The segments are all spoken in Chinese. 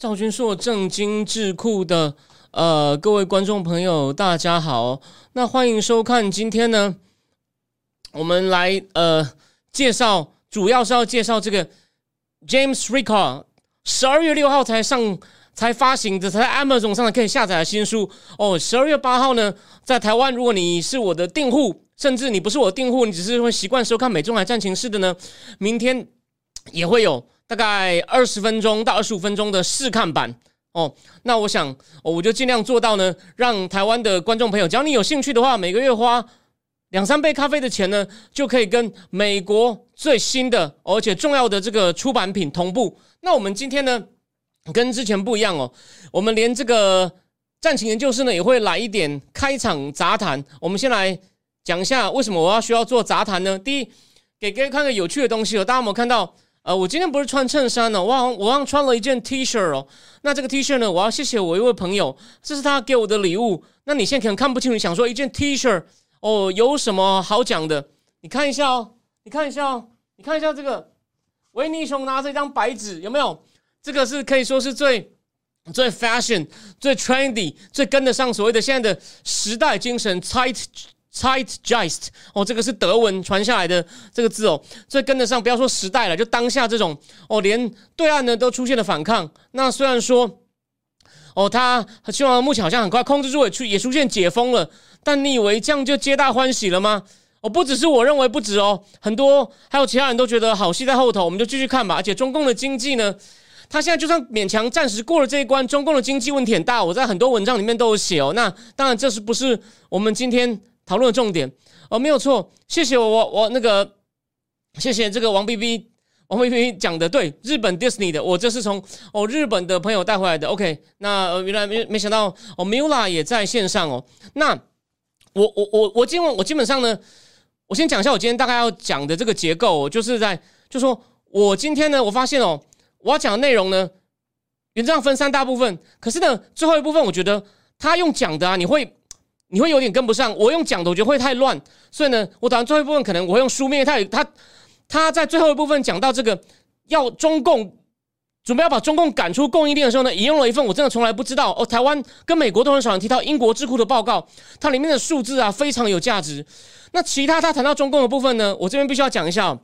赵君硕正经智库的呃各位观众朋友，大家好，那欢迎收看今天呢，我们来呃介绍，主要是要介绍这个 James Ricard 十二月六号才上。才发行的，才在 Amazon 上可以下载的新书哦。十二月八号呢，在台湾，如果你是我的订户，甚至你不是我订户，你只是会习惯收看美中海战情室的呢，明天也会有大概二十分钟到二十五分钟的试看版哦。那我想，我就尽量做到呢，让台湾的观众朋友，只要你有兴趣的话，每个月花两三杯咖啡的钱呢，就可以跟美国最新的而且重要的这个出版品同步。那我们今天呢？跟之前不一样哦，我们连这个战情研究室呢也会来一点开场杂谈。我们先来讲一下为什么我要需要做杂谈呢？第一，给各位看个有趣的东西哦。大家有没有看到？呃，我今天不是穿衬衫哦，我好像我好像穿了一件 T 恤哦。那这个 T 恤呢，我要谢谢我一位朋友，这是他给我的礼物。那你现在可能看不清楚，想说一件 T 恤哦，有什么好讲的？你看一下哦，你看一下哦，你看一下这个维尼熊拿着一张白纸，有没有？这个是可以说是最最 fashion、最 trendy、最跟得上所谓的现在的时代精神 tight tight just 哦，这个是德文传下来的这个字哦，最跟得上。不要说时代了，就当下这种哦，连对岸呢都出现了反抗。那虽然说哦，他希望目前好像很快控制住，也出也出现解封了，但你以为这样就皆大欢喜了吗？哦，不只是我认为不止哦，很多还有其他人都觉得好戏在后头，我们就继续看吧。而且中共的经济呢？他现在就算勉强暂时过了这一关，中共的经济问题很大，我在很多文章里面都有写哦。那当然，这是不是我们今天讨论的重点哦？没有错，谢谢我我我那个，谢谢这个王 B B 王 B B 讲的对，日本 Disney 的，我这是从哦日本的朋友带回来的。OK，那原来没没想到哦 Mula 也在线上哦。那我我我我今晚我基本上呢，我先讲一下我今天大概要讲的这个结构，就是在就说我今天呢，我发现哦。我要讲的内容呢，原则上分三大部分。可是呢，最后一部分我觉得他用讲的啊，你会你会有点跟不上。我用讲的，我觉得会太乱。所以呢，我打算最后一部分可能我会用书面。他他他在最后一部分讲到这个要中共准备要把中共赶出供应链的时候呢，引用了一份我真的从来不知道哦，台湾跟美国都很少人提到英国智库的报告，它里面的数字啊非常有价值。那其他他谈到中共的部分呢，我这边必须要讲一下。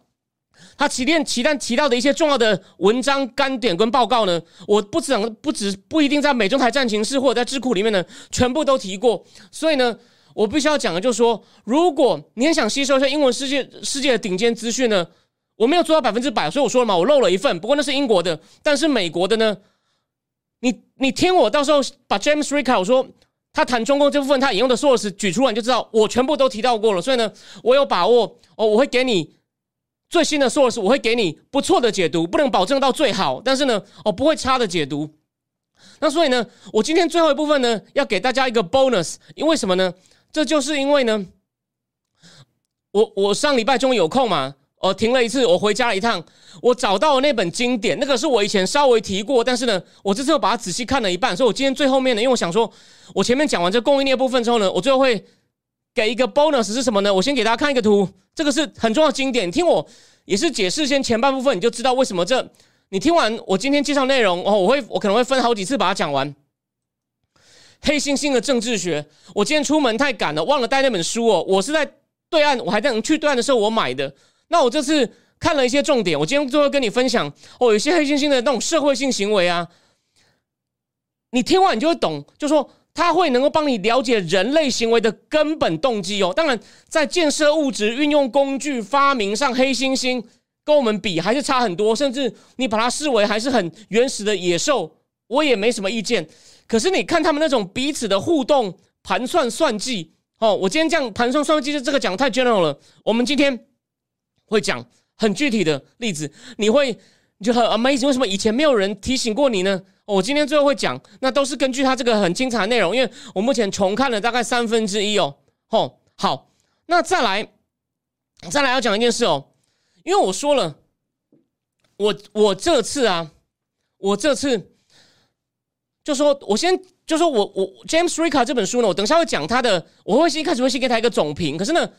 他提炼、提炼提到的一些重要的文章、干点跟报告呢，我不只不只不一定在美中台战情室或者在智库里面呢，全部都提过。所以呢，我必须要讲的就是说，如果你很想吸收一下英文世界世界的顶尖资讯呢，我没有做到百分之百，所以我说了嘛，我漏了一份。不过那是英国的，但是美国的呢，你你听我到时候把 James Ricard 我说他谈中共这部分他引用的 source 举出来，你就知道我全部都提到过了。所以呢，我有把握哦，我会给你。最新的 source 我会给你不错的解读，不能保证到最好，但是呢，哦不会差的解读。那所以呢，我今天最后一部分呢，要给大家一个 bonus，因为什么呢？这就是因为呢，我我上礼拜终于有空嘛，我停了一次，我回家了一趟，我找到了那本经典，那个是我以前稍微提过，但是呢，我这次又把它仔细看了一半，所以我今天最后面呢，因为我想说，我前面讲完这供应链部分之后呢，我最后会。给一个 bonus 是什么呢？我先给大家看一个图，这个是很重要的经典。听我也是解释先前半部分，你就知道为什么这。你听完我今天介绍内容哦，我会我可能会分好几次把它讲完。黑猩猩的政治学，我今天出门太赶了，忘了带那本书哦。我是在对岸，我还在去对岸的时候我买的。那我这次看了一些重点，我今天最后跟你分享哦，有些黑猩猩的那种社会性行为啊，你听完你就会懂，就说。它会能够帮你了解人类行为的根本动机哦。当然，在建设物质、运用工具、发明上，黑猩猩跟我们比还是差很多。甚至你把它视为还是很原始的野兽，我也没什么意见。可是你看他们那种彼此的互动、盘算算计，哦，我今天这样盘算算计，这这个讲太 general 了。我们今天会讲很具体的例子，你会你就很 amazing，为什么以前没有人提醒过你呢？我今天最后会讲，那都是根据他这个很精彩的内容，因为我目前重看了大概三分之一哦。吼，好，那再来，再来要讲一件事哦，因为我说了，我我这次啊，我这次就说，我先就说我我 James Rica 这本书呢，我等下会讲他的，我会先一开始会先给他一个总评，可是呢，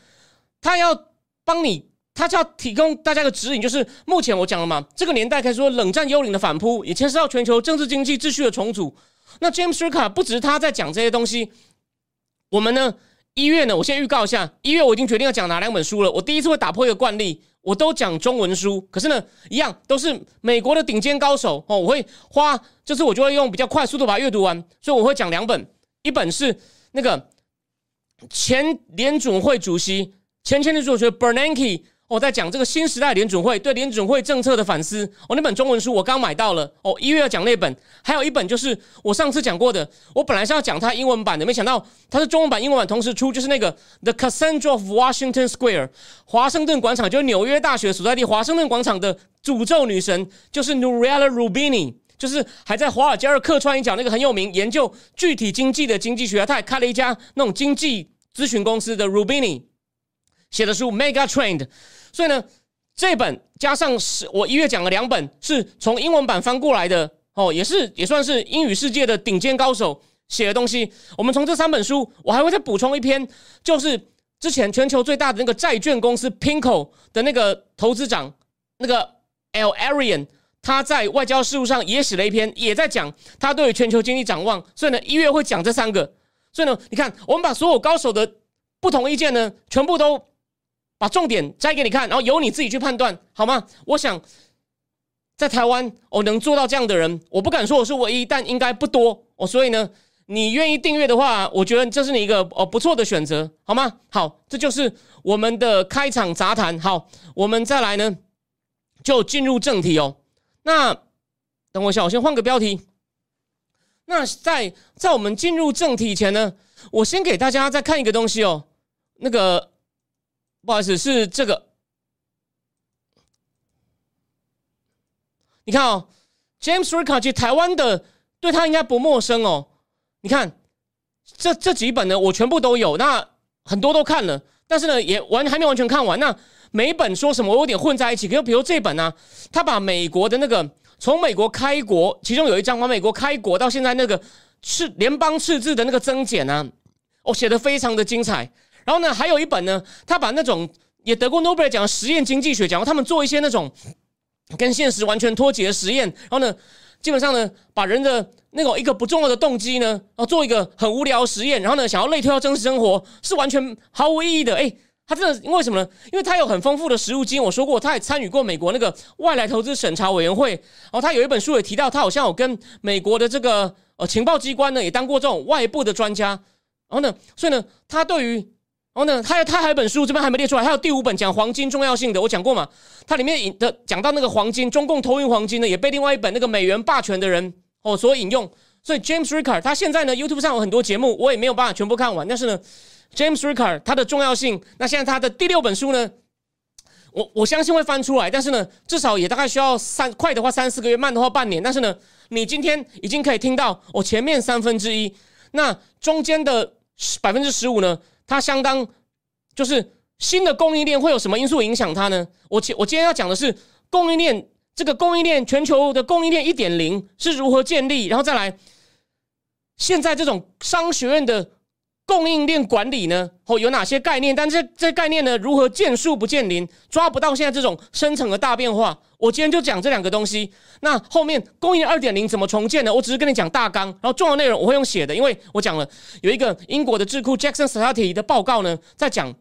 他要帮你。他就要提供大家的指引，就是目前我讲了嘛，这个年代可以说冷战幽灵的反扑，也牵涉到全球政治经济秩序的重组。那 James Ricka 不只是他在讲这些东西，我们呢一月呢，我先预告一下，一月我已经决定要讲哪两本书了。我第一次会打破一个惯例，我都讲中文书，可是呢，一样都是美国的顶尖高手哦。我会花，就是我就会用比较快速度把它阅读完，所以我会讲两本，一本是那个前联准会主席、前前联准主席 Bernanke。我在讲这个新时代联准会对联准会政策的反思。哦，那本中文书我刚买到了。哦，一月要讲那本，还有一本就是我上次讲过的。我本来是要讲它英文版的，没想到它是中文版、英文版同时出，就是那个《The Cassandra of Washington Square》华盛顿广场，就是纽约大学所在地华盛顿广场的诅咒女神，就是 Nuriella Rubini，就是还在华尔街二客串一角那个很有名研究具体经济的经济学家，他还开了一家那种经济咨询公司的 Rubini 写的书《Mega Trend》。所以呢，这本加上是我一月讲了两本，是从英文版翻过来的哦，也是也算是英语世界的顶尖高手写的东西。我们从这三本书，我还会再补充一篇，就是之前全球最大的那个债券公司 Pinko 的那个投资长那个 L Arian，他在外交事务上也写了一篇，也在讲他对全球经济展望。所以呢，一月会讲这三个。所以呢，你看，我们把所有高手的不同意见呢，全部都。把重点摘给你看，然后由你自己去判断，好吗？我想在台湾，我能做到这样的人，我不敢说我是唯一，但应该不多哦。所以呢，你愿意订阅的话，我觉得这是你一个哦不错的选择，好吗？好，这就是我们的开场杂谈。好，我们再来呢，就进入正题哦。那等我一下，我先换个标题。那在在我们进入正题前呢，我先给大家再看一个东西哦，那个。不好意思，是这个。你看哦，James Ricka 其实台湾的对他应该不陌生哦。你看这这几本呢，我全部都有，那很多都看了，但是呢，也完还没完全看完。那每一本说什么，我有点混在一起。就比如这本呢，他把美国的那个从美国开国，其中有一章把美国开国到现在那个赤联邦赤字的那个增减呢，哦，写的非常的精彩。然后呢，还有一本呢，他把那种也得过诺贝尔奖的实验经济学，讲他们做一些那种跟现实完全脱节的实验。然后呢，基本上呢，把人的那种一个不重要的动机呢，然后做一个很无聊的实验，然后呢，想要类推到真实生活，是完全毫无意义的。哎，他真的因为什么呢？因为他有很丰富的实务经验。我说过，他也参与过美国那个外来投资审查委员会。然后他有一本书也提到，他好像有跟美国的这个呃情报机关呢，也当过这种外部的专家。然后呢，所以呢，他对于然后呢，还有他还有本书，这边还没列出来。还有第五本讲黄金重要性的，我讲过嘛？它里面引的讲到那个黄金，中共投运黄金呢，也被另外一本那个美元霸权的人哦所引用。所以 James rickard 他现在呢 YouTube 上有很多节目，我也没有办法全部看完。但是呢，James rickard 他的重要性，那现在他的第六本书呢，我我相信会翻出来。但是呢，至少也大概需要三快的话三四个月，慢的话半年。但是呢，你今天已经可以听到我前面三分之一，那中间的百分之十五呢？它相当就是新的供应链会有什么因素影响它呢？我今我今天要讲的是供应链，这个供应链全球的供应链一点零是如何建立，然后再来现在这种商学院的。供应链管理呢？哦，有哪些概念？但这这概念呢，如何见树不见林，抓不到现在这种深层的大变化？我今天就讲这两个东西。那后面供应链二点零怎么重建呢？我只是跟你讲大纲，然后重要内容我会用写的，因为我讲了有一个英国的智库 Jackson Society 的报告呢，在讲。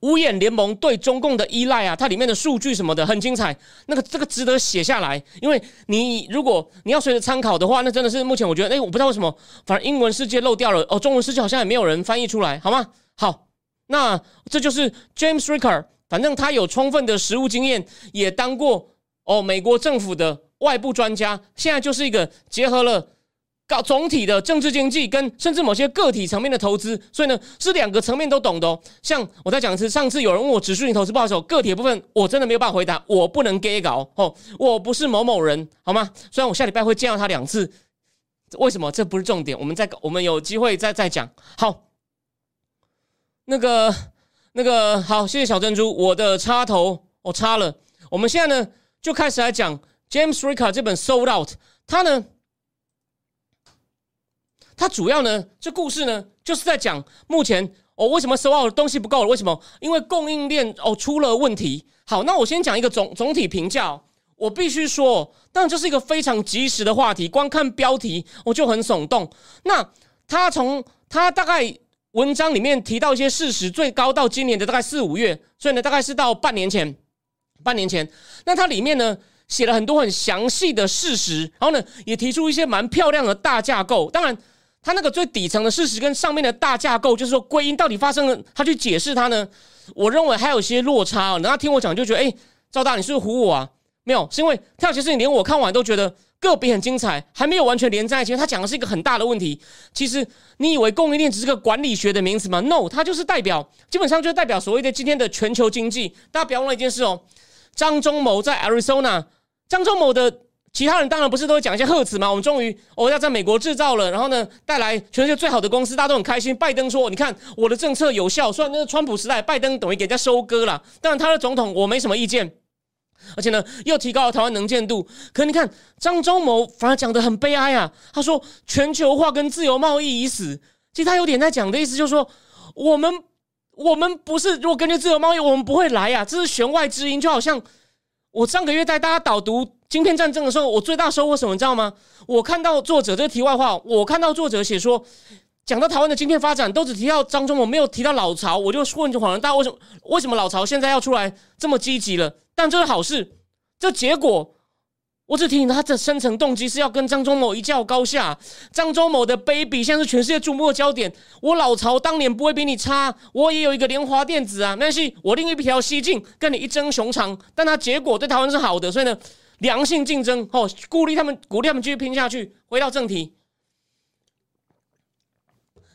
五眼联盟对中共的依赖啊，它里面的数据什么的很精彩，那个这个值得写下来，因为你如果你要随着参考的话，那真的是目前我觉得，哎，我不知道为什么，反正英文世界漏掉了哦，中文世界好像也没有人翻译出来，好吗？好，那这就是 James Ricker，反正他有充分的实务经验，也当过哦美国政府的外部专家，现在就是一个结合了搞总体的政治经济跟甚至某些个体层面的投资，所以呢是两个层面都懂的哦。像我再讲一次，上次有人问我指数型投资不好手，个体部分我真的没有办法回答，我不能 gay 搞哦，我不是某某人，好吗？虽然我下礼拜会见到他两次，为什么？这不是重点，我们再我们有机会再再讲。好，那个那个好，谢谢小珍珠，我的插头我插了，我们现在呢就开始来讲 James Rica 这本 Sold Out，他呢。它主要呢，这故事呢，就是在讲目前哦，为什么收奥的东西不够了？为什么？因为供应链哦出了问题。好，那我先讲一个总总体评价。我必须说，当然这是一个非常及时的话题，光看标题我就很耸动。那他从他大概文章里面提到一些事实，最高到今年的大概四五月，所以呢，大概是到半年前，半年前。那它里面呢写了很多很详细的事实，然后呢也提出一些蛮漂亮的大架构。当然。他那个最底层的事实跟上面的大架构，就是说归因到底发生了，他去解释它呢？我认为还有些落差哦。然后听我讲就觉得，哎，赵大你是不是唬我啊？没有，是因为他有些事情连我看完都觉得个别很精彩，还没有完全连在一起。他讲的是一个很大的问题。其实你以为供应链只是个管理学的名词吗？No，它就是代表，基本上就代表所谓的今天的全球经济。大家不要忘了一件事哦，张忠谋在 Arizona，张忠谋的。其他人当然不是都会讲一些贺词吗？我们终于我要在美国制造了，然后呢带来全世界最好的公司，大家都很开心。拜登说：“你看我的政策有效。”虽然那个川普时代，拜登等于给人家收割了，当然他的总统我没什么意见。而且呢又提高了台湾能见度。可你看张忠谋反而讲的很悲哀啊，他说全球化跟自由贸易已死。其实他有点在讲的意思，就是说我们我们不是如果根据自由贸易，我们不会来啊，这是弦外之音。就好像我上个月带大家导读。芯片战争的时候，我最大收获什么？你知道吗？我看到作者这个题外话，我看到作者写说，讲到台湾的芯片发展，都只提到张忠谋，没有提到老曹。我就问就恍然大悟，为什么？为什么老曹现在要出来这么积极了？但这是好事。这结果，我只提醒他的深层动机是要跟张忠谋一较高下。张忠谋的 baby 现在是全世界注目的焦点。我老曹当年不会比你差，我也有一个莲花电子啊，没关系，我另一条西进跟你一争雄长。但他结果对台湾是好的，所以呢。良性竞争哦，鼓励他们，鼓励他们继续拼下去。回到正题，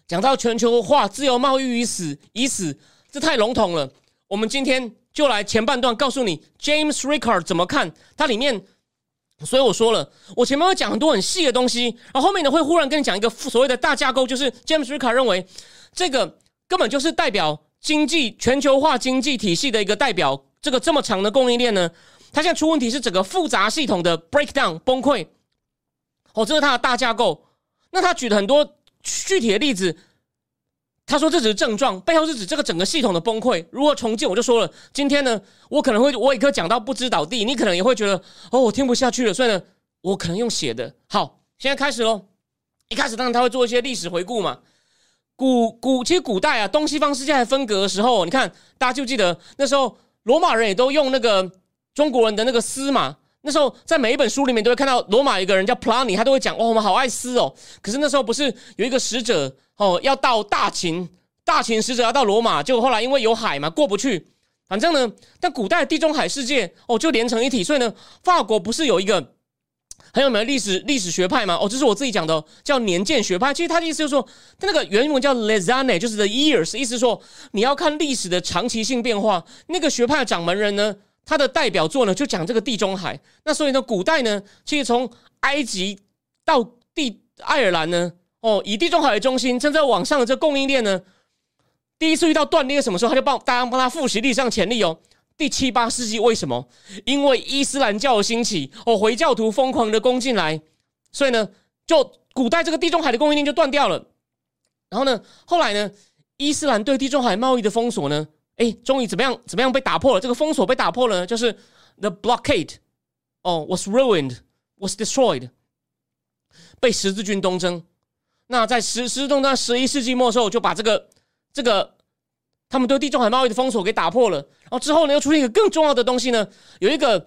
讲到全球化、自由贸易已死，已死，这太笼统了。我们今天就来前半段告诉你，James Ricard 怎么看它里面。所以我说了，我前面会讲很多很细的东西，然后后面呢会忽然跟你讲一个所谓的大架构，就是 James Ricard 认为这个根本就是代表经济全球化经济体系的一个代表。这个这么长的供应链呢？它现在出问题是整个复杂系统的 breakdown 崩溃，哦，这是它的大架构。那他举了很多具体的例子，他说这只是症状，背后是指这个整个系统的崩溃。如何重建？我就说了，今天呢，我可能会我一个讲到不知倒地，你可能也会觉得哦，我听不下去了。所以呢，我可能用写的。好，现在开始喽。一开始当然他会做一些历史回顾嘛。古古其实古代啊，东西方世界还分隔的时候，你看大家就记得那时候罗马人也都用那个。中国人的那个丝嘛，那时候在每一本书里面都会看到罗马一个人叫普拉尼，他都会讲哦，我们好爱丝哦。可是那时候不是有一个使者哦，要到大秦，大秦使者要到罗马，结果后来因为有海嘛过不去。反正呢，但古代地中海世界哦就连成一体，所以呢，法国不是有一个很有名的历史历史学派吗？哦，这是我自己讲的，叫年鉴学派。其实他的意思就是说，他那个原文叫 Lezane，就是 the years，意思说你要看历史的长期性变化。那个学派的掌门人呢？他的代表作呢，就讲这个地中海。那所以呢，古代呢，其实从埃及到地爱尔兰呢，哦，以地中海为中心，正在往上的这供应链呢，第一次遇到断裂什么时候？他就帮大家帮他复习历史上潜力哦。第七八世纪为什么？因为伊斯兰教兴起，哦，回教徒疯狂的攻进来，所以呢，就古代这个地中海的供应链就断掉了。然后呢，后来呢，伊斯兰对地中海贸易的封锁呢？哎，终于怎么样？怎么样被打破了？这个封锁被打破了呢，就是 the blockade 哦，was ruined，was destroyed，被十字军东征。那在十十字东征十一世纪末时候，就把这个这个他们对地中海贸易的封锁给打破了。然后之后呢，又出现一个更重要的东西呢，有一个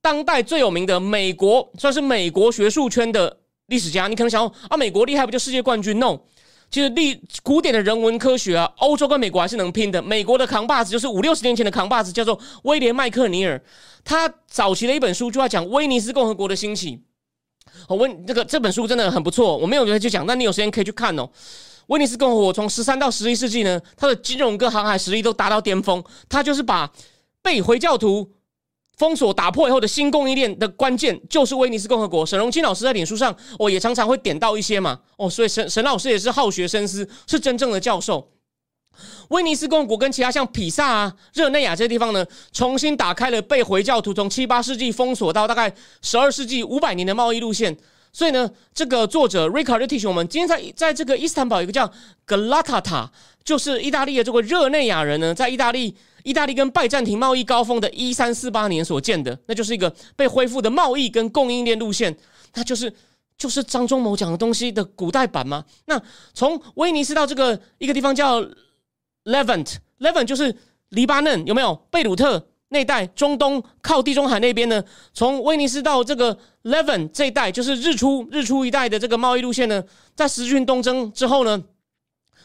当代最有名的美国，算是美国学术圈的历史家。你可能想，啊，美国厉害不就世界冠军？No。其实历古典的人文科学啊，欧洲跟美国还是能拼的。美国的扛把子就是五六十年前的扛把子，叫做威廉麦克尼尔。他早期的一本书就要讲威尼斯共和国的兴起。我问这个这本书真的很不错，我没有觉得去讲，但你有时间可以去看哦。威尼斯共和国从十三到十一世纪呢，它的金融跟航海实力都达到巅峰，它就是把被回教徒。封锁打破以后的新供应链的关键就是威尼斯共和国。沈荣清老师在脸书上，我也常常会点到一些嘛。哦，所以沈沈老师也是好学深思，是真正的教授。威尼斯共和国跟其他像比萨啊、热内亚这些地方呢，重新打开了被回教徒从七八世纪封锁到大概十二世纪五百年的贸易路线。所以呢，这个作者 Ricard 就提醒我们，今天在在这个伊斯坦堡，一个叫格拉塔塔，就是意大利的这个热内亚人呢，在意大利。意大利跟拜占庭贸易高峰的一三四八年所建的，那就是一个被恢复的贸易跟供应链路线，那就是就是张忠谋讲的东西的古代版吗？那从威尼斯到这个一个地方叫 Levant，Levant 就是黎巴嫩，有没有贝鲁特那带中东靠地中海那边呢？从威尼斯到这个 Levant 这一带，就是日出日出一带的这个贸易路线呢，在十字军东征之后呢？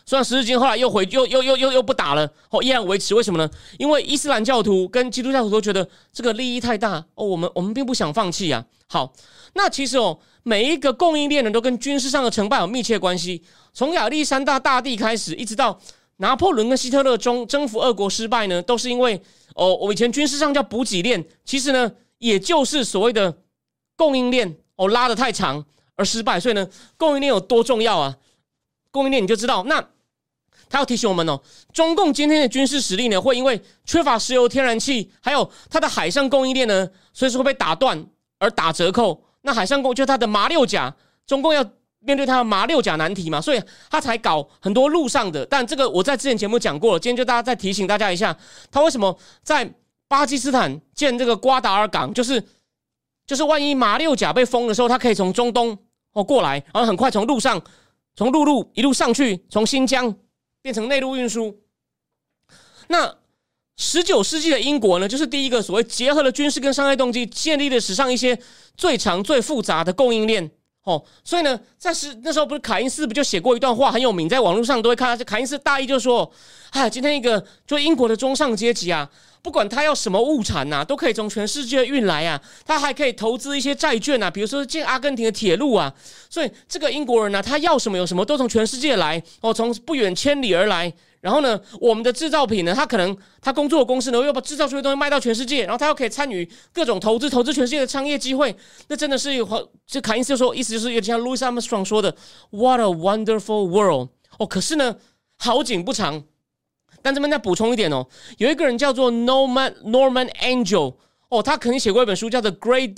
虽然十字军后来又回又又又又又不打了，哦，依然维持，为什么呢？因为伊斯兰教徒跟基督教徒都觉得这个利益太大哦，我们我们并不想放弃啊。好，那其实哦，每一个供应链呢都跟军事上的成败有密切关系。从亚历山大大帝开始，一直到拿破仑跟希特勒中征服俄国失败呢，都是因为哦，我以前军事上叫补给链，其实呢，也就是所谓的供应链哦拉的太长而失败。所以呢，供应链有多重要啊？供应链你就知道，那他要提醒我们哦，中共今天的军事实力呢，会因为缺乏石油、天然气，还有它的海上供应链呢，所以说会被打断而打折扣。那海上供就它的麻六甲，中共要面对它的麻六甲难题嘛，所以他才搞很多路上的。但这个我在之前节目讲过了，今天就大家再提醒大家一下，他为什么在巴基斯坦建这个瓜达尔港，就是就是万一麻六甲被封的时候，他可以从中东哦过来，然后很快从路上。从陆路一路上去，从新疆变成内陆运输。那十九世纪的英国呢，就是第一个所谓结合了军事跟商业动机，建立了史上一些最长、最复杂的供应链。哦，所以呢，在时那时候不是凯因斯不就写过一段话很有名，在网络上都会看到。这凯因斯大意就是说：，哎，今天一个就英国的中上阶级啊。不管他要什么物产呐，都可以从全世界运来啊。他还可以投资一些债券啊，比如说建阿根廷的铁路啊。所以这个英国人呢，他要什么有什么，都从全世界来哦，从不远千里而来。然后呢，我们的制造品呢，他可能他工作的公司呢，又把制造出的东西卖到全世界，然后他又可以参与各种投资，投资全世界的商业机会。那真的是有，这凯恩斯说，意思就是有点像 Louis Armstrong 说的，What a wonderful world！哦，可是呢，好景不长。但这边再补充一点哦，有一个人叫做 Norman Norman Angel 哦，他肯定写过一本书，叫做 Great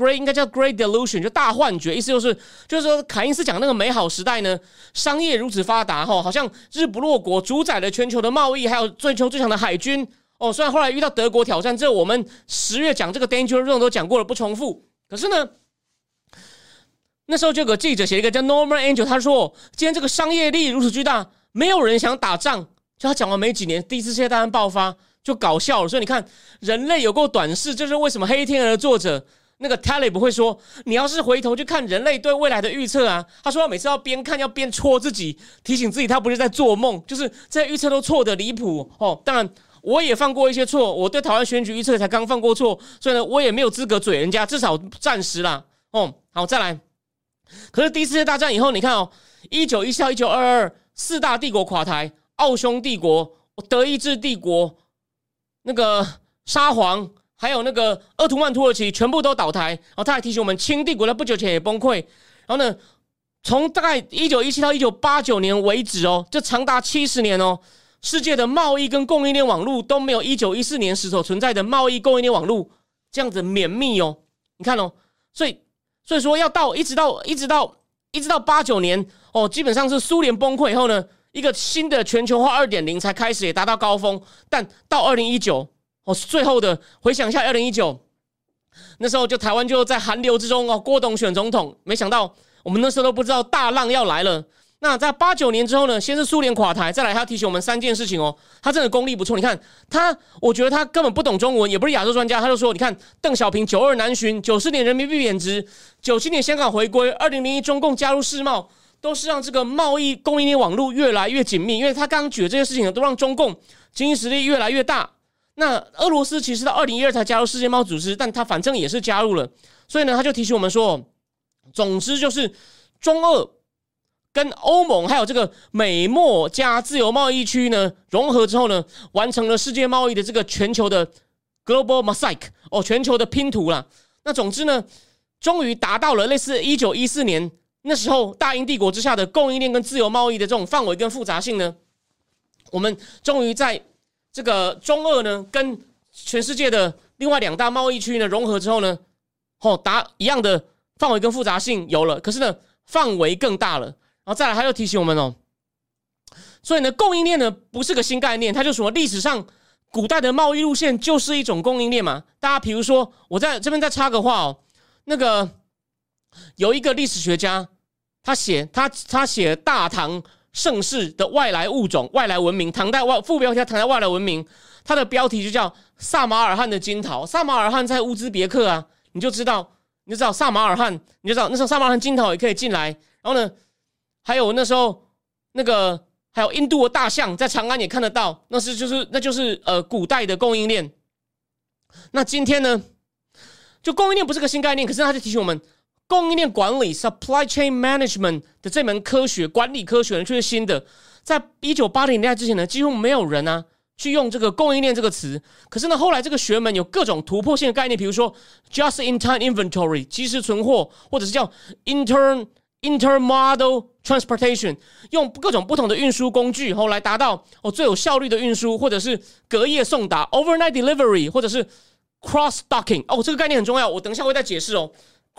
Great，应该叫 Great Delusion，就大幻觉。意思就是，就是说凯因斯讲那个美好时代呢，商业如此发达哈，好像日不落国，主宰了全球的贸易，还有追求最强的海军哦。虽然后来遇到德国挑战，这我们十月讲这个 Danger Zone 都讲过了，不重复。可是呢，那时候就有个记者写一个叫 Norman Angel，他说今天这个商业利益如此巨大，没有人想打仗。就他讲完没几年，第一次世界大战爆发就搞笑了。所以你看，人类有够短视，这是为什么《黑天鹅》的作者那个 Tally 不会说，你要是回头去看人类对未来的预测啊，他说他每次要边看要边戳自己，提醒自己他不是在做梦，就是这预测都错的离谱哦。当然，我也犯过一些错，我对台湾选举预测才刚犯过错，所以呢，我也没有资格嘴人家，至少暂时啦。哦，好，再来。可是第一次世界大战以后，你看哦，一九一七到一九二二四大帝国垮台。奥匈帝国、德意志帝国、那个沙皇，还有那个鄂图曼土耳其，全部都倒台。然后他还提醒我们，清帝国在不久前也崩溃。然后呢，从大概一九一七到一九八九年为止哦，这长达七十年哦，世界的贸易跟供应链网络都没有一九一四年时所存在的贸易供应链网络这样子绵密哦。你看哦，所以所以说要到一直到一直到一直到八九年哦，基本上是苏联崩溃以后呢。一个新的全球化二点零才开始也达到高峰，但到二零一九哦，最后的回想一下，二零一九那时候就台湾就在寒流之中哦，郭董选总统，没想到我们那时候都不知道大浪要来了。那在八九年之后呢，先是苏联垮台，再来他提醒我们三件事情哦，他真的功力不错。你看他，我觉得他根本不懂中文，也不是亚洲专家，他就说，你看邓小平九二南巡，九四年人民币贬值，九七年香港回归，二零零一中共加入世贸。都是让这个贸易供应链网络越来越紧密，因为他刚刚举的这些事情，都让中共经济实力越来越大。那俄罗斯其实到二零一二才加入世界贸易组织，但他反正也是加入了，所以呢，他就提醒我们说，总之就是中俄跟欧盟还有这个美墨加自由贸易区呢融合之后呢，完成了世界贸易的这个全球的 global mosaic 哦，全球的拼图啦。那总之呢，终于达到了类似一九一四年那时候大英帝国之下的供应链跟自由贸易的这种范围跟复杂性呢，我们终于在这个中俄呢跟全世界的另外两大贸易区呢融合之后呢，哦，达一样的范围跟复杂性有了，可是呢范围更大了。然后再来，他又提醒我们哦，所以呢，供应链呢不是个新概念，它就说历史上古代的贸易路线就是一种供应链嘛。大家比如说，我在这边再插个话哦，那个有一个历史学家，他写他他写大唐盛世的外来物种、外来文明，唐代外副标题唐代外来文明，它的标题就叫萨马尔罕的金桃。萨马尔罕在乌兹别克啊，你就知道，你就知道萨马尔罕，你就知道那时候萨马尔罕金桃也可以进来，然后呢？还有那时候，那个还有印度的大象在长安也看得到，那是就是那就是呃古代的供应链。那今天呢，就供应链不是个新概念，可是它就提醒我们，供应链管理 （supply chain management） 的这门科学管理科学呢却是新的。在一九八零年代之前呢，几乎没有人啊去用这个供应链这个词。可是呢，后来这个学门有各种突破性的概念，比如说 just-in-time inventory（ 即时存货）或者是叫 inter-intermodal transportation 用各种不同的运输工具，后来达到哦最有效率的运输，或者是隔夜送达 （overnight delivery），或者是 cross docking。哦，这个概念很重要，我等一下会再解释哦。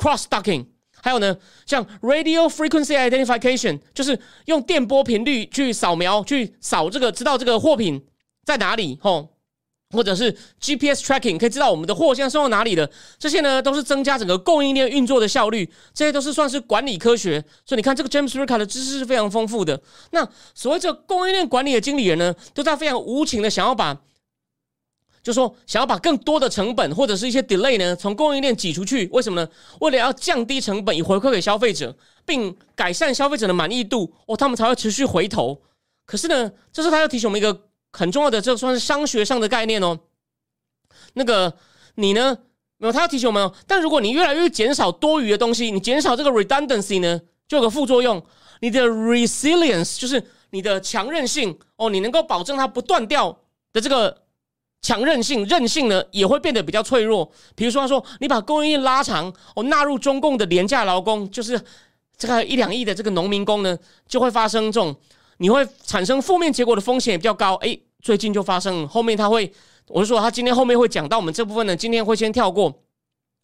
Cross docking，还有呢，像 radio frequency identification，就是用电波频率去扫描，去扫这个，知道这个货品在哪里，吼。或者是 GPS tracking 可以知道我们的货现在送到哪里了，这些呢都是增加整个供应链运作的效率，这些都是算是管理科学。所以你看，这个 James Ricka 的知识是非常丰富的。那所谓这供应链管理的经理人呢，都在非常无情的想要把，就说想要把更多的成本或者是一些 delay 呢从供应链挤出去。为什么呢？为了要降低成本以回馈给消费者，并改善消费者的满意度，哦，他们才会持续回头。可是呢，这时候他要提醒我们一个。很重要的，这算是商学上的概念哦。那个你呢？没有，他要提醒我们哦。但如果你越来越减少多余的东西，你减少这个 redundancy 呢，就有个副作用。你的 resilience 就是你的强韧性哦，你能够保证它不断掉的这个强韧性、韧性呢，也会变得比较脆弱。比如说，他说你把供应链拉长哦，纳入中共的廉价劳工，就是这个一两亿的这个农民工呢，就会发生这种。你会产生负面结果的风险也比较高。诶，最近就发生，后面他会，我是说他今天后面会讲到我们这部分呢，今天会先跳过，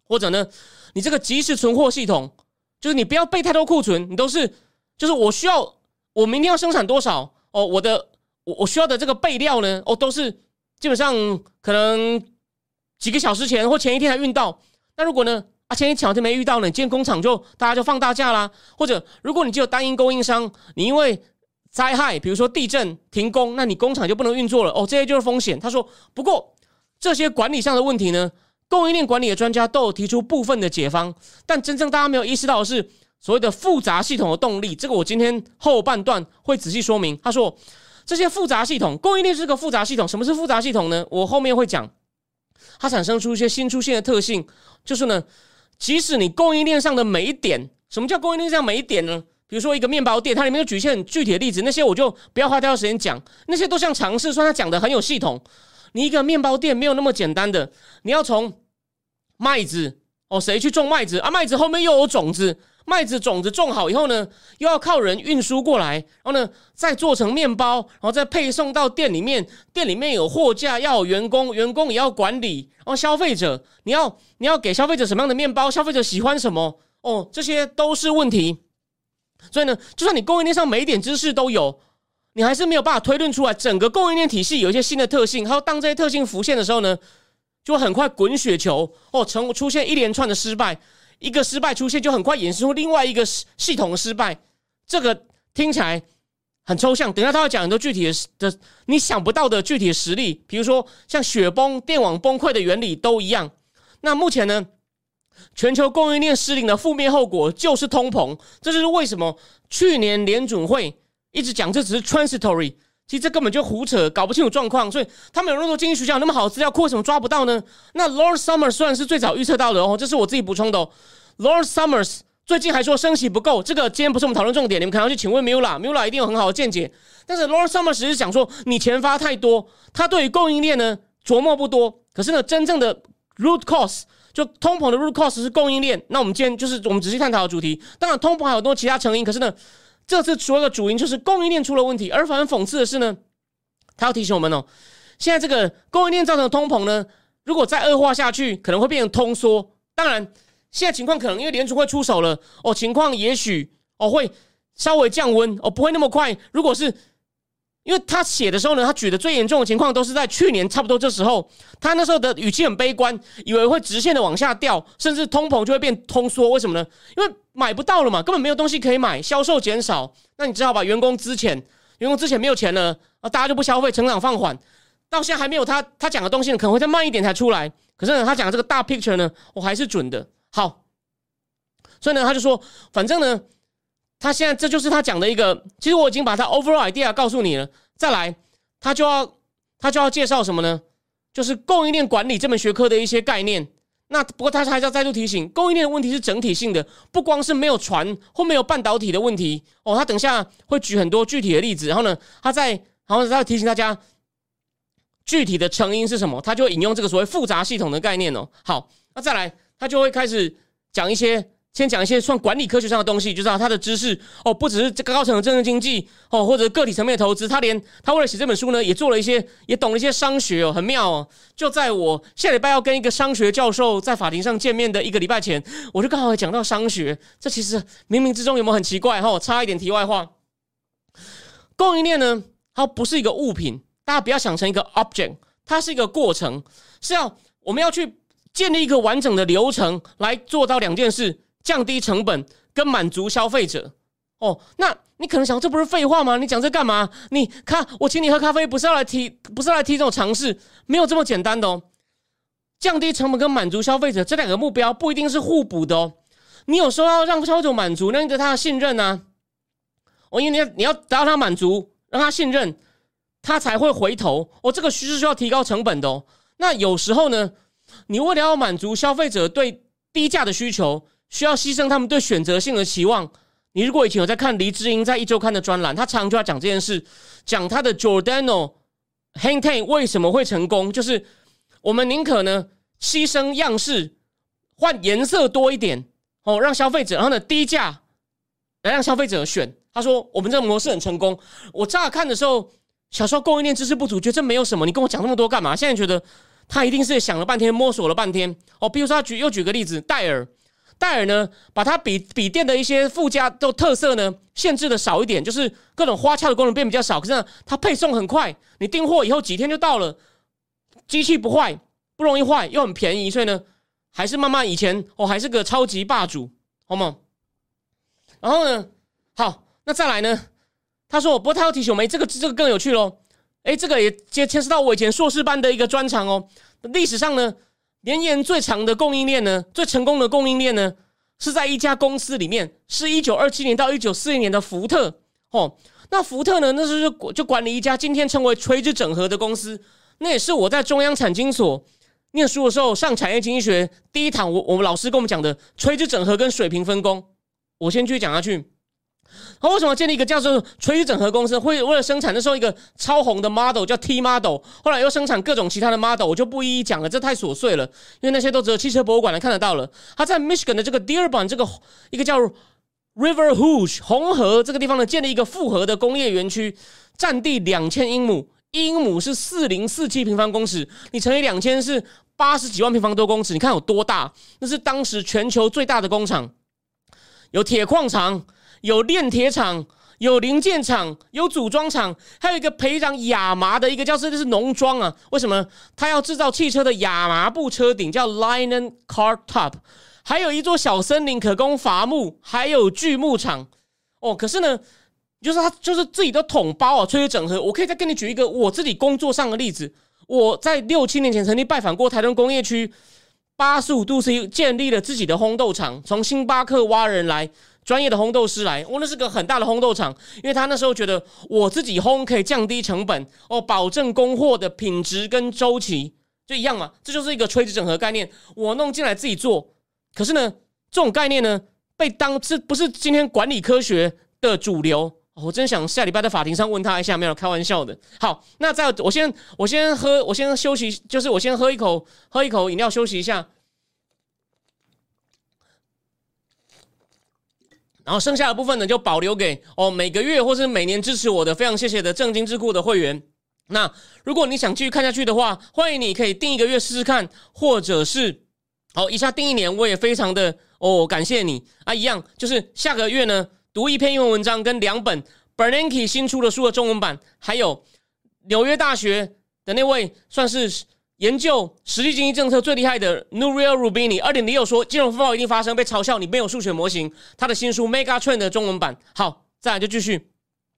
或者呢，你这个即时存货系统，就是你不要备太多库存，你都是，就是我需要，我明天要生产多少哦，我的我我需要的这个备料呢，哦，都是基本上可能几个小时前或前一天才运到。那如果呢，啊，前一巧就没遇到呢，今天工厂就大家就放大假啦，或者如果你只有单一供应商，你因为灾害，比如说地震停工，那你工厂就不能运作了哦，这些就是风险。他说，不过这些管理上的问题呢，供应链管理的专家都有提出部分的解方，但真正大家没有意识到的是所谓的复杂系统的动力。这个我今天后半段会仔细说明。他说，这些复杂系统，供应链是个复杂系统。什么是复杂系统呢？我后面会讲，它产生出一些新出现的特性，就是呢，即使你供应链上的每一点，什么叫供应链上每一点呢？比如说一个面包店，它里面有举一些很具体的例子，那些我就不要花太多时间讲，那些都像尝试，说他讲的很有系统。你一个面包店没有那么简单的，你要从麦子哦，谁去种麦子啊？麦子后面又有种子，麦子种子种好以后呢，又要靠人运输过来，然后呢再做成面包，然后再配送到店里面，店里面有货架，要有员工，员工也要管理，然后消费者，你要你要给消费者什么样的面包？消费者喜欢什么？哦，这些都是问题。所以呢，就算你供应链上每一点知识都有，你还是没有办法推论出来整个供应链体系有一些新的特性。还有当这些特性浮现的时候呢，就会很快滚雪球哦，成出现一连串的失败，一个失败出现就很快衍生出另外一个系统的失败。这个听起来很抽象，等下他会讲很多具体的的你想不到的具体的实例，比如说像雪崩、电网崩溃的原理都一样。那目前呢？全球供应链失灵的负面后果就是通膨，这就是为什么去年联准会一直讲这只是 transitory，其实这根本就胡扯，搞不清楚状况。所以他们有那么多经济学家那么好的资料库，为什么抓不到呢？那 Lord Summers 虽然是最早预测到的哦，这是我自己补充的。哦。Lord Summers 最近还说升息不够，这个今天不是我们讨论重点，你们可能要去请问 Mula，Mula 一定有很好的见解。但是 Lord Summers 是讲说，你钱发太多，他对于供应链呢琢磨不多。可是呢，真正的 root cause 就通膨的 root cause 是供应链。那我们今天就是我们仔细探讨的主题。当然，通膨还有很多其他成因，可是呢，这次所有的主因就是供应链出了问题。而反而讽刺的是呢，他要提醒我们哦，现在这个供应链造成的通膨呢，如果再恶化下去，可能会变成通缩。当然。现在情况可能因为联储会出手了哦，情况也许哦会稍微降温哦，不会那么快。如果是因为他写的时候呢，他举的最严重的情况都是在去年差不多这时候，他那时候的语气很悲观，以为会直线的往下掉，甚至通膨就会变通缩。为什么呢？因为买不到了嘛，根本没有东西可以买，销售减少，那你只好把员工资遣，员工之前没有钱了啊，大家就不消费，成长放缓，到现在还没有他他讲的东西呢可能会再慢一点才出来。可是呢，他讲这个大 picture 呢，我还是准的。好，所以呢，他就说，反正呢，他现在这就是他讲的一个，其实我已经把他 overall idea 告诉你了。再来，他就要他就要介绍什么呢？就是供应链管理这门学科的一些概念。那不过他还是要再度提醒，供应链的问题是整体性的，不光是没有船或没有半导体的问题哦。他等下会举很多具体的例子，然后呢，他在然后他提醒大家具体的成因是什么，他就引用这个所谓复杂系统的概念哦。好，那再来。他就会开始讲一些，先讲一些算管理科学上的东西，就知道他的知识哦，不只是这个高层的政治经济哦，或者个体层面的投资，他连他为了写这本书呢，也做了一些，也懂了一些商学哦，很妙哦。就在我下礼拜要跟一个商学教授在法庭上见面的一个礼拜前，我就刚好讲到商学，这其实冥冥之中有没有很奇怪哈？插一点题外话，供应链呢，它不是一个物品，大家不要想成一个 object，它是一个过程，是要我们要去。建立一个完整的流程来做到两件事：降低成本跟满足消费者。哦，那你可能想，这不是废话吗？你讲这干嘛？你看，我请你喝咖啡，不是要来提，不是来提这种尝试，没有这么简单的哦。降低成本跟满足消费者这两个目标不一定是互补的哦。你有时候要让消费者满足，那你得他的信任呢。哦，因为你要你要达到他满足，让他信任，他才会回头。哦，这个需是需要提高成本的哦。那有时候呢？你为了要满足消费者对低价的需求，需要牺牲他们对选择性的期望。你如果以前有在看黎智英在一周刊的专栏，他常常就要讲这件事，讲他的 Giordano h a n g t a n 为什么会成功，就是我们宁可呢牺牲样式，换颜色多一点哦，让消费者，然后呢低价来让消费者选。他说我们这个模式很成功。我乍看的时候，小时候供应链知识不足，觉得这没有什么，你跟我讲那么多干嘛？现在觉得。他一定是想了半天，摸索了半天哦。比如说，他举又举个例子，戴尔，戴尔呢，把它笔笔电的一些附加都特色呢，限制的少一点，就是各种花俏的功能变比较少。可是呢，它配送很快，你订货以后几天就到了，机器不坏，不容易坏，又很便宜，所以呢，还是慢慢以前哦，还是个超级霸主，好吗？然后呢，好，那再来呢？他说我，不过他要提醒我们，这个这个更有趣喽。哎，这个也牵牵涉到我以前硕士班的一个专长哦。历史上呢，年年最长的供应链呢，最成功的供应链呢，是在一家公司里面，是一九二七年到一九四零年的福特哦。那福特呢，那时候就管理一家今天称为垂直整合的公司。那也是我在中央产经所念书的时候上产业经济学第一堂，我我们老师跟我们讲的垂直整合跟水平分工。我先继续讲下去。他为什么建立一个叫做垂直整合公司？会为了生产那时候一个超红的 model 叫 T model，后来又生产各种其他的 model，我就不一一讲了，这太琐碎了，因为那些都只有汽车博物馆能看得到了。他在 Michigan 的这个 Dearborn 这个一个叫 River Rouge 红河这个地方呢，建立一个复合的工业园区，占地两千英亩，英亩是四零四七平方公尺，你乘以两千是八十几万平方多公尺，你看有多大？那是当时全球最大的工厂，有铁矿厂。有炼铁厂，有零件厂，有组装厂，还有一个培养亚麻的一个叫做这是农庄啊。为什么？他要制造汽车的亚麻布车顶，叫 linen car top。还有一座小森林可供伐木，还有锯木厂。哦，可是呢，就是他就是自己的桶包啊，吹直整合。我可以再跟你举一个我自己工作上的例子。我在六七年前曾经拜访过台东工业区八十五度 C 建立了自己的烘豆厂，从星巴克挖人来。专业的烘豆师来，我那是个很大的烘豆厂，因为他那时候觉得我自己烘可以降低成本哦，保证供货的品质跟周期就一样嘛，这就是一个垂直整合概念。我弄进来自己做，可是呢，这种概念呢，被当这不是今天管理科学的主流。我真想下礼拜在法庭上问他一下，没有开玩笑的。好，那在我先我先喝，我先休息，就是我先喝一口喝一口饮料休息一下。然后剩下的部分呢，就保留给哦每个月或是每年支持我的非常谢谢的正金智库的会员。那如果你想继续看下去的话，欢迎你可以订一个月试试看，或者是好一下订一年，我也非常的哦感谢你啊。一样就是下个月呢，读一篇英文文章跟两本 Bernanke 新出的书的中文版，还有纽约大学的那位算是。研究实际经济政策最厉害的 Nuriel Rubini，二点零六说金融风暴一定发生，被嘲笑你没有数学模型。他的新书 Mega Trend 的中文版，好，再来就继续。